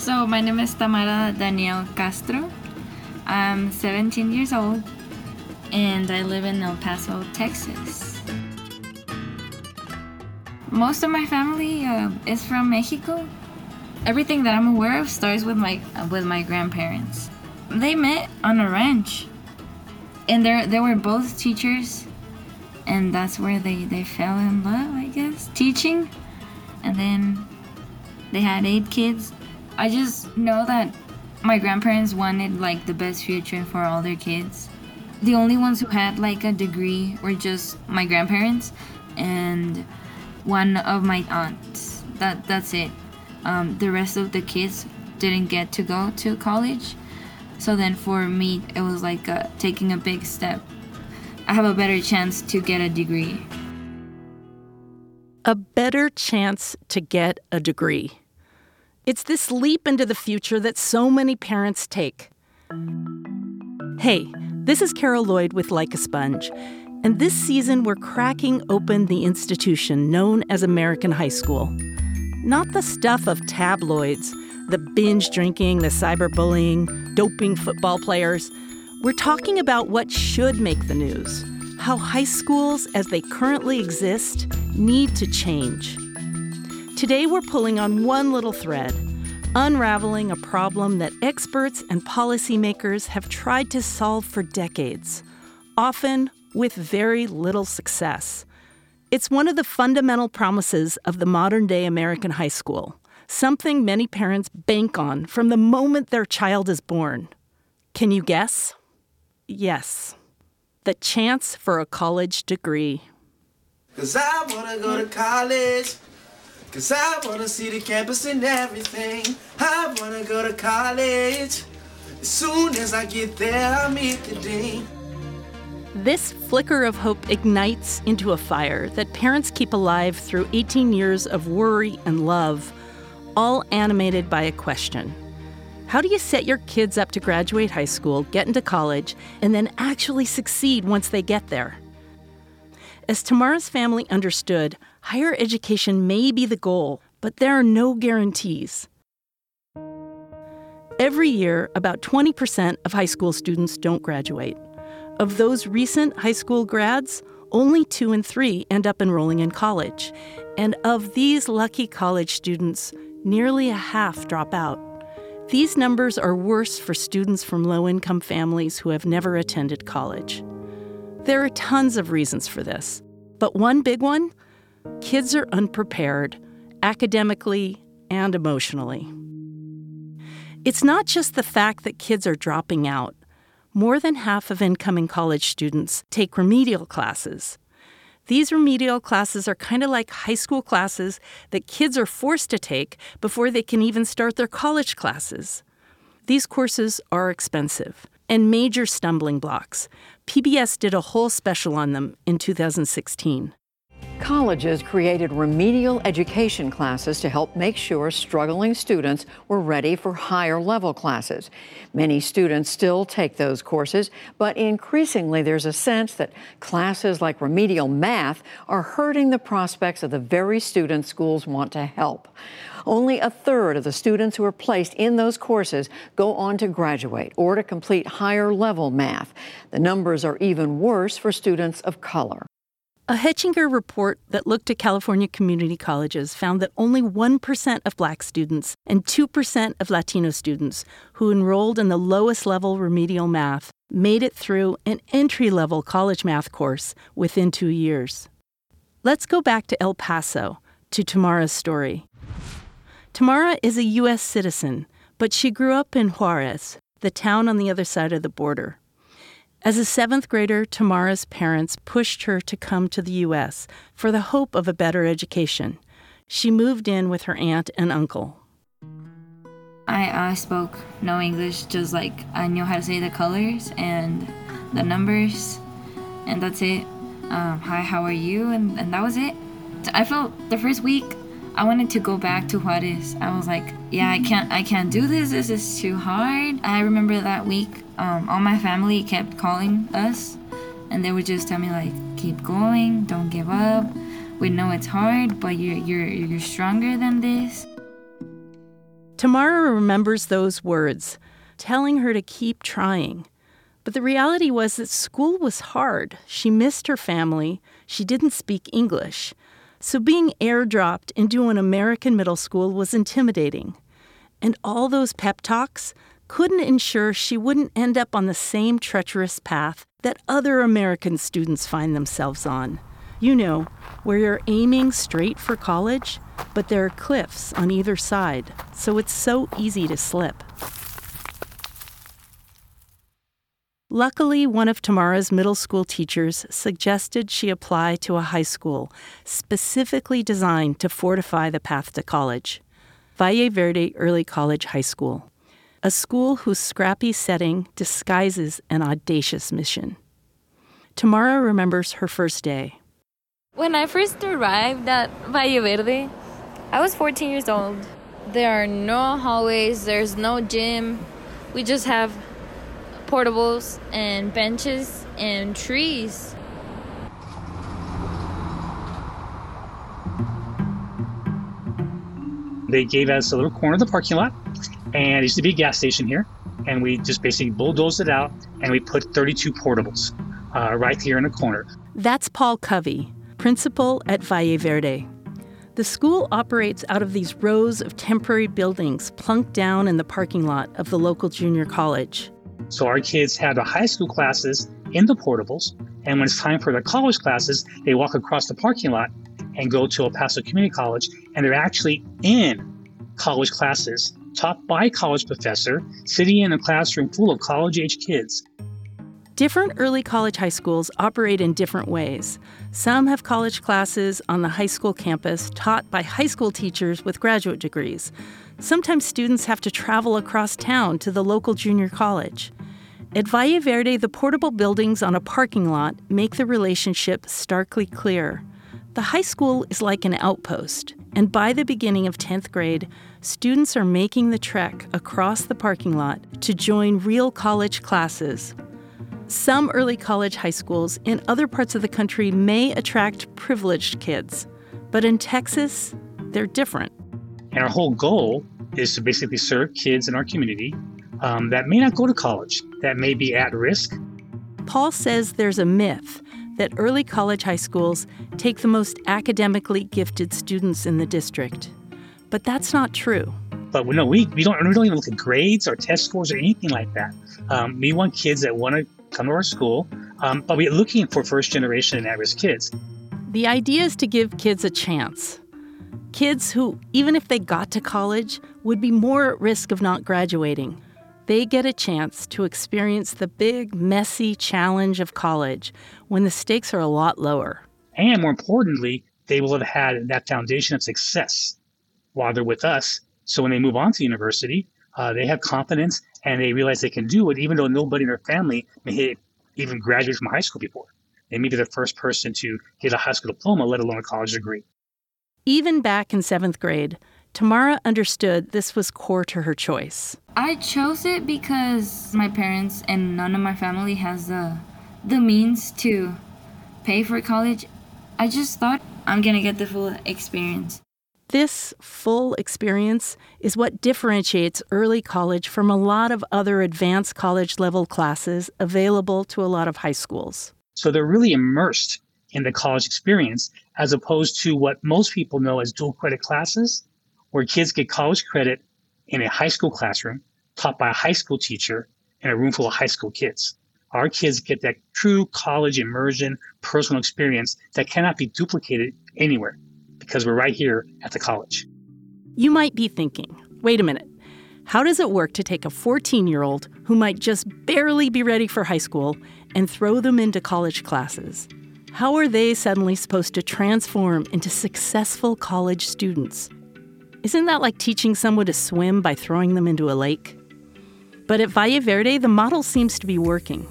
So, my name is Tamara Daniel Castro. I'm 17 years old and I live in El Paso, Texas. Most of my family uh, is from Mexico. Everything that I'm aware of starts with my with my grandparents. They met on a ranch, and they they were both teachers, and that's where they they fell in love, I guess, teaching, and then they had eight kids. I just know that my grandparents wanted like the best future for all their kids. The only ones who had like a degree were just my grandparents and one of my aunts. That that's it. Um, the rest of the kids didn't get to go to college. So then for me, it was like uh, taking a big step. I have a better chance to get a degree. A better chance to get a degree. It's this leap into the future that so many parents take. Hey, this is Carol Lloyd with Like a Sponge. And this season, we're cracking open the institution known as American High School. Not the stuff of tabloids, the binge drinking, the cyberbullying, doping football players. We're talking about what should make the news how high schools, as they currently exist, need to change. Today, we're pulling on one little thread, unraveling a problem that experts and policymakers have tried to solve for decades, often with very little success. It's one of the fundamental promises of the modern day American high school, something many parents bank on from the moment their child is born. Can you guess? Yes. The chance for a college degree. Cause I wanna go to college. Cause I wanna see the campus and everything. I wanna go to college. As soon as I get there, I'll meet the dean. This flicker of hope ignites into a fire that parents keep alive through 18 years of worry and love, all animated by a question How do you set your kids up to graduate high school, get into college, and then actually succeed once they get there? As Tamara's family understood, higher education may be the goal, but there are no guarantees. Every year, about 20% of high school students don't graduate. Of those recent high school grads, only two in three end up enrolling in college. And of these lucky college students, nearly a half drop out. These numbers are worse for students from low income families who have never attended college. There are tons of reasons for this, but one big one kids are unprepared, academically and emotionally. It's not just the fact that kids are dropping out more than half of incoming college students take remedial classes. These remedial classes are kind of like high school classes that kids are forced to take before they can even start their college classes. These courses are expensive and major stumbling blocks. PBS did a whole special on them in 2016. Colleges created remedial education classes to help make sure struggling students were ready for higher level classes. Many students still take those courses, but increasingly there's a sense that classes like remedial math are hurting the prospects of the very students schools want to help. Only a third of the students who are placed in those courses go on to graduate or to complete higher level math. The numbers are even worse for students of color. A Hechinger report that looked at California community colleges found that only 1% of black students and 2% of Latino students who enrolled in the lowest level remedial math made it through an entry level college math course within two years. Let's go back to El Paso, to Tamara's story. Tamara is a U.S. citizen, but she grew up in Juarez, the town on the other side of the border. As a seventh grader, Tamara's parents pushed her to come to the U.S. for the hope of a better education. She moved in with her aunt and uncle. I, I spoke no English, just like I knew how to say the colors and the numbers, and that's it. Um, hi, how are you? And, and that was it. I felt the first week I wanted to go back to Juarez. I was like, yeah, I can't, I can't do this. This is too hard. I remember that week, um, all my family kept calling us, and they would just tell me like, keep going, don't give up. We know it's hard, but you're you're you're stronger than this. Tamara remembers those words, telling her to keep trying. But the reality was that school was hard. She missed her family. She didn't speak English. So being airdropped into an American middle school was intimidating. And all those pep talks couldn't ensure she wouldn't end up on the same treacherous path that other American students find themselves on. You know, where you're aiming straight for college, but there are cliffs on either side, so it's so easy to slip. Luckily, one of Tamara's middle school teachers suggested she apply to a high school specifically designed to fortify the path to college Valle Verde Early College High School, a school whose scrappy setting disguises an audacious mission. Tamara remembers her first day. When I first arrived at Valle Verde, I was 14 years old. There are no hallways, there's no gym. We just have portables and benches and trees. They gave us a little corner of the parking lot, and it used to be a gas station here. And we just basically bulldozed it out, and we put 32 portables uh, right here in the corner. That's Paul Covey, principal at Valle Verde. The school operates out of these rows of temporary buildings plunked down in the parking lot of the local junior college. So our kids have the high school classes in the portables, and when it's time for the college classes, they walk across the parking lot and go to El Paso Community College, and they're actually in college classes taught by college professor, sitting in a classroom full of college age kids. Different early college high schools operate in different ways. Some have college classes on the high school campus taught by high school teachers with graduate degrees. Sometimes students have to travel across town to the local junior college. At Valle Verde, the portable buildings on a parking lot make the relationship starkly clear. The high school is like an outpost, and by the beginning of 10th grade, students are making the trek across the parking lot to join real college classes. Some early college high schools in other parts of the country may attract privileged kids, but in Texas, they're different. And our whole goal is to basically serve kids in our community um, that may not go to college, that may be at risk. Paul says there's a myth that early college high schools take the most academically gifted students in the district. But that's not true. But no, we, we don't we don't even look at grades or test scores or anything like that. Um, we want kids that want to come to our school, um, but we're looking for first generation and at risk kids. The idea is to give kids a chance. Kids who, even if they got to college, would be more at risk of not graduating they get a chance to experience the big, messy challenge of college when the stakes are a lot lower. And more importantly, they will have had that foundation of success while they're with us. So when they move on to university, uh, they have confidence and they realize they can do it, even though nobody in their family may even graduate from high school before. They may be the first person to get a high school diploma, let alone a college degree. Even back in seventh grade, Tamara understood this was core to her choice. I chose it because my parents and none of my family has the the means to pay for college. I just thought I'm going to get the full experience. This full experience is what differentiates early college from a lot of other advanced college level classes available to a lot of high schools. So they're really immersed in the college experience as opposed to what most people know as dual credit classes where kids get college credit in a high school classroom taught by a high school teacher in a room full of high school kids. Our kids get that true college immersion, personal experience that cannot be duplicated anywhere because we're right here at the college. You might be thinking, wait a minute, how does it work to take a 14 year old who might just barely be ready for high school and throw them into college classes? How are they suddenly supposed to transform into successful college students? Isn't that like teaching someone to swim by throwing them into a lake? But at Valle Verde, the model seems to be working.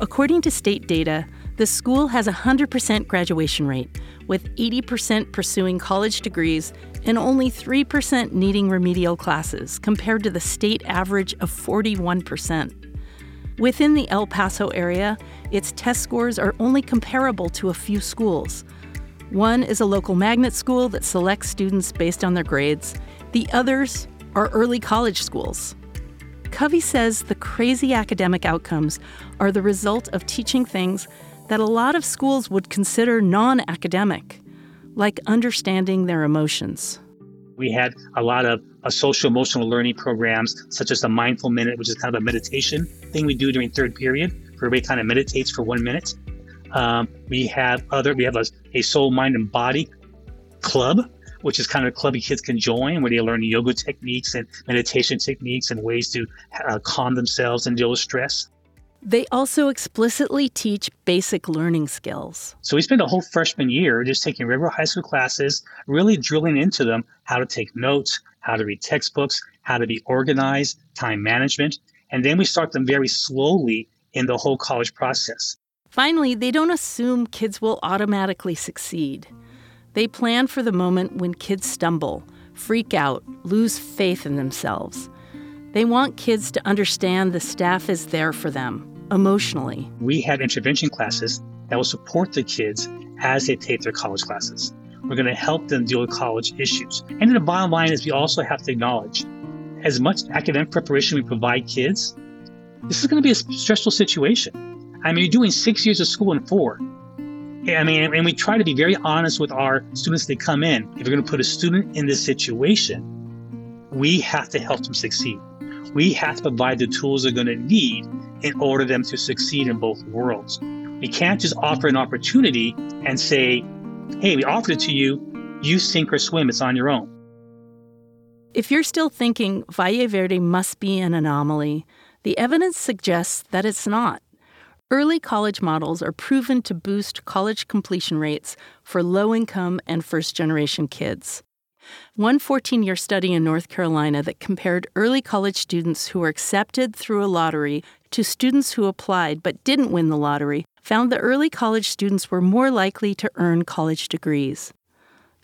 According to state data, the school has a 100% graduation rate, with 80% pursuing college degrees and only 3% needing remedial classes, compared to the state average of 41%. Within the El Paso area, its test scores are only comparable to a few schools, one is a local magnet school that selects students based on their grades. The others are early college schools. Covey says the crazy academic outcomes are the result of teaching things that a lot of schools would consider non academic, like understanding their emotions. We had a lot of uh, social emotional learning programs, such as the Mindful Minute, which is kind of a meditation thing we do during third period, where everybody kind of meditates for one minute. Um, we have other, we have a, a soul, mind, and body club, which is kind of a club kids can join where they learn yoga techniques and meditation techniques and ways to uh, calm themselves and deal with stress. They also explicitly teach basic learning skills. So we spent a whole freshman year just taking regular high school classes, really drilling into them how to take notes, how to read textbooks, how to be organized, time management. And then we start them very slowly in the whole college process. Finally, they don't assume kids will automatically succeed. They plan for the moment when kids stumble, freak out, lose faith in themselves. They want kids to understand the staff is there for them emotionally. We have intervention classes that will support the kids as they take their college classes. We're going to help them deal with college issues. And the bottom line is we also have to acknowledge as much academic preparation we provide kids, this is going to be a stressful situation. I mean, you're doing six years of school in four. I mean, and we try to be very honest with our students that come in. If you're going to put a student in this situation, we have to help them succeed. We have to provide the tools they're going to need in order them to succeed in both worlds. We can't just offer an opportunity and say, hey, we offered it to you, you sink or swim, it's on your own. If you're still thinking Valle Verde must be an anomaly, the evidence suggests that it's not. Early college models are proven to boost college completion rates for low income and first generation kids. One 14 year study in North Carolina that compared early college students who were accepted through a lottery to students who applied but didn't win the lottery found that early college students were more likely to earn college degrees.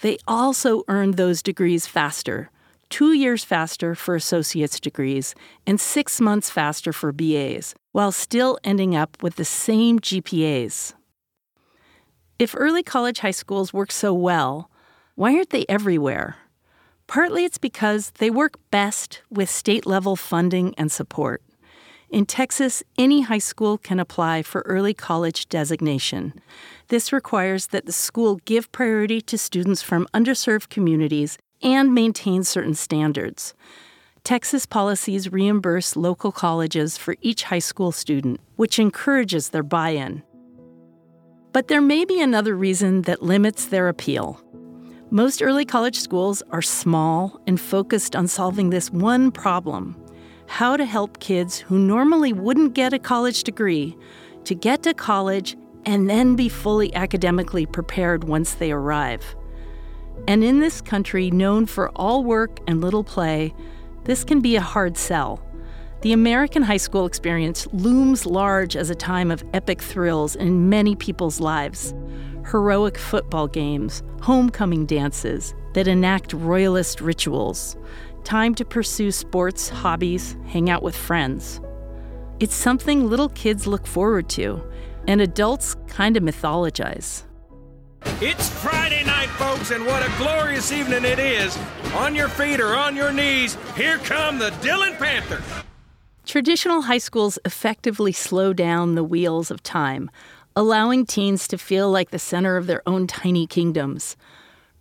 They also earned those degrees faster two years faster for associate's degrees and six months faster for BAs, while still ending up with the same GPAs. If early college high schools work so well, why aren't they everywhere? Partly it's because they work best with state level funding and support. In Texas, any high school can apply for early college designation. This requires that the school give priority to students from underserved communities and maintain certain standards. Texas policies reimburse local colleges for each high school student, which encourages their buy in. But there may be another reason that limits their appeal. Most early college schools are small and focused on solving this one problem how to help kids who normally wouldn't get a college degree to get to college and then be fully academically prepared once they arrive. And in this country known for all work and little play, this can be a hard sell. The American high school experience looms large as a time of epic thrills in many people's lives. Heroic football games, homecoming dances that enact royalist rituals, time to pursue sports, hobbies, hang out with friends. It's something little kids look forward to, and adults kind of mythologize. It's Friday night, folks, and what a glorious evening it is. On your feet or on your knees, here come the Dillon Panthers. Traditional high schools effectively slow down the wheels of time, allowing teens to feel like the center of their own tiny kingdoms.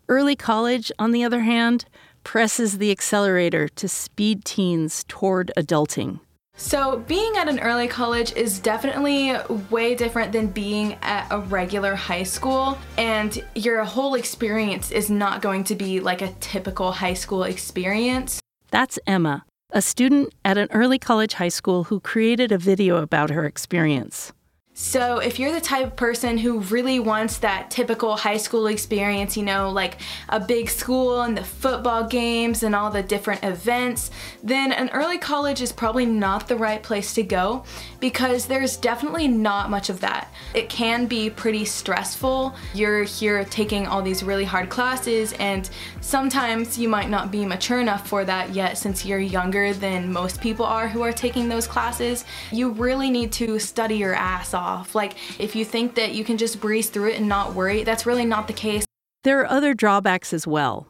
Early college, on the other hand, presses the accelerator to speed teens toward adulting. So, being at an early college is definitely way different than being at a regular high school, and your whole experience is not going to be like a typical high school experience. That's Emma, a student at an early college high school who created a video about her experience. So, if you're the type of person who really wants that typical high school experience, you know, like a big school and the football games and all the different events, then an early college is probably not the right place to go because there's definitely not much of that. It can be pretty stressful. You're here taking all these really hard classes, and sometimes you might not be mature enough for that yet since you're younger than most people are who are taking those classes. You really need to study your ass off off. Like, if you think that you can just breeze through it and not worry, that's really not the case. There are other drawbacks as well.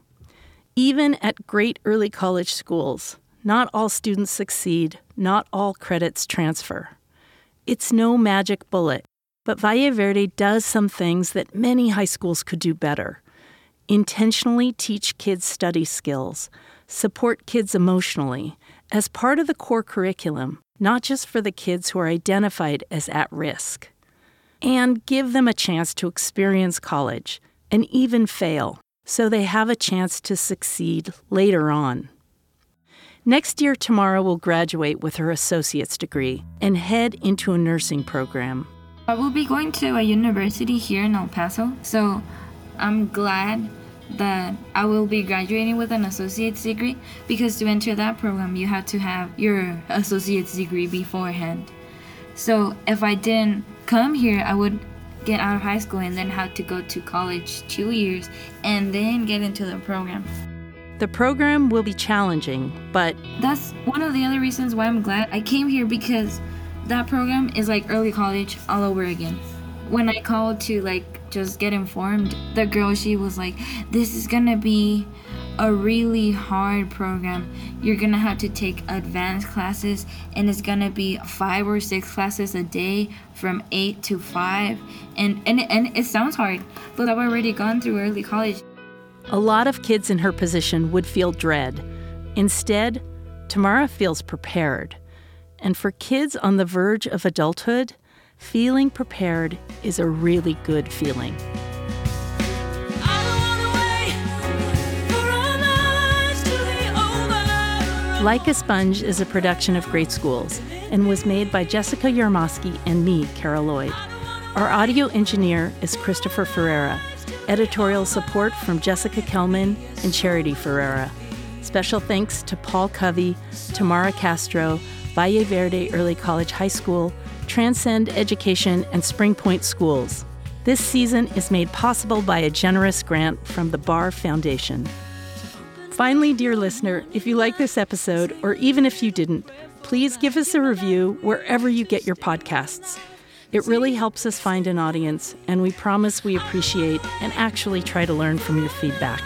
Even at great early college schools, not all students succeed, not all credits transfer. It's no magic bullet, but Valle Verde does some things that many high schools could do better. Intentionally teach kids study skills, support kids emotionally as part of the core curriculum, not just for the kids who are identified as at risk. And give them a chance to experience college and even fail so they have a chance to succeed later on. Next year, Tamara will graduate with her associate's degree and head into a nursing program. I will be going to a university here in El Paso, so I'm glad that I will be graduating with an associate's degree because to enter that program, you have to have your associate's degree beforehand. So if I didn't come here, I would get out of high school and then have to go to college two years and then get into the program. The program will be challenging, but that's one of the other reasons why I'm glad I came here because that program is like early college all over again. When I called to like just get informed, the girl she was like, "This is gonna be a really hard program. You're gonna have to take advanced classes, and it's gonna be five or six classes a day from eight to five, and and and it sounds hard, but I've already gone through early college. A lot of kids in her position would feel dread. Instead, Tamara feels prepared. And for kids on the verge of adulthood, feeling prepared is a really good feeling. Like a Sponge is a production of Great Schools and was made by Jessica Yarmosky and me, Carol Lloyd. Our audio engineer is Christopher Ferreira. Editorial support from Jessica Kelman and Charity Ferreira. Special thanks to Paul Covey, Tamara Castro, Valle Verde Early College High School, Transcend Education, and Springpoint Schools. This season is made possible by a generous grant from the Barr Foundation. Finally, dear listener, if you like this episode, or even if you didn't, please give us a review wherever you get your podcasts. It really helps us find an audience, and we promise we appreciate and actually try to learn from your feedback.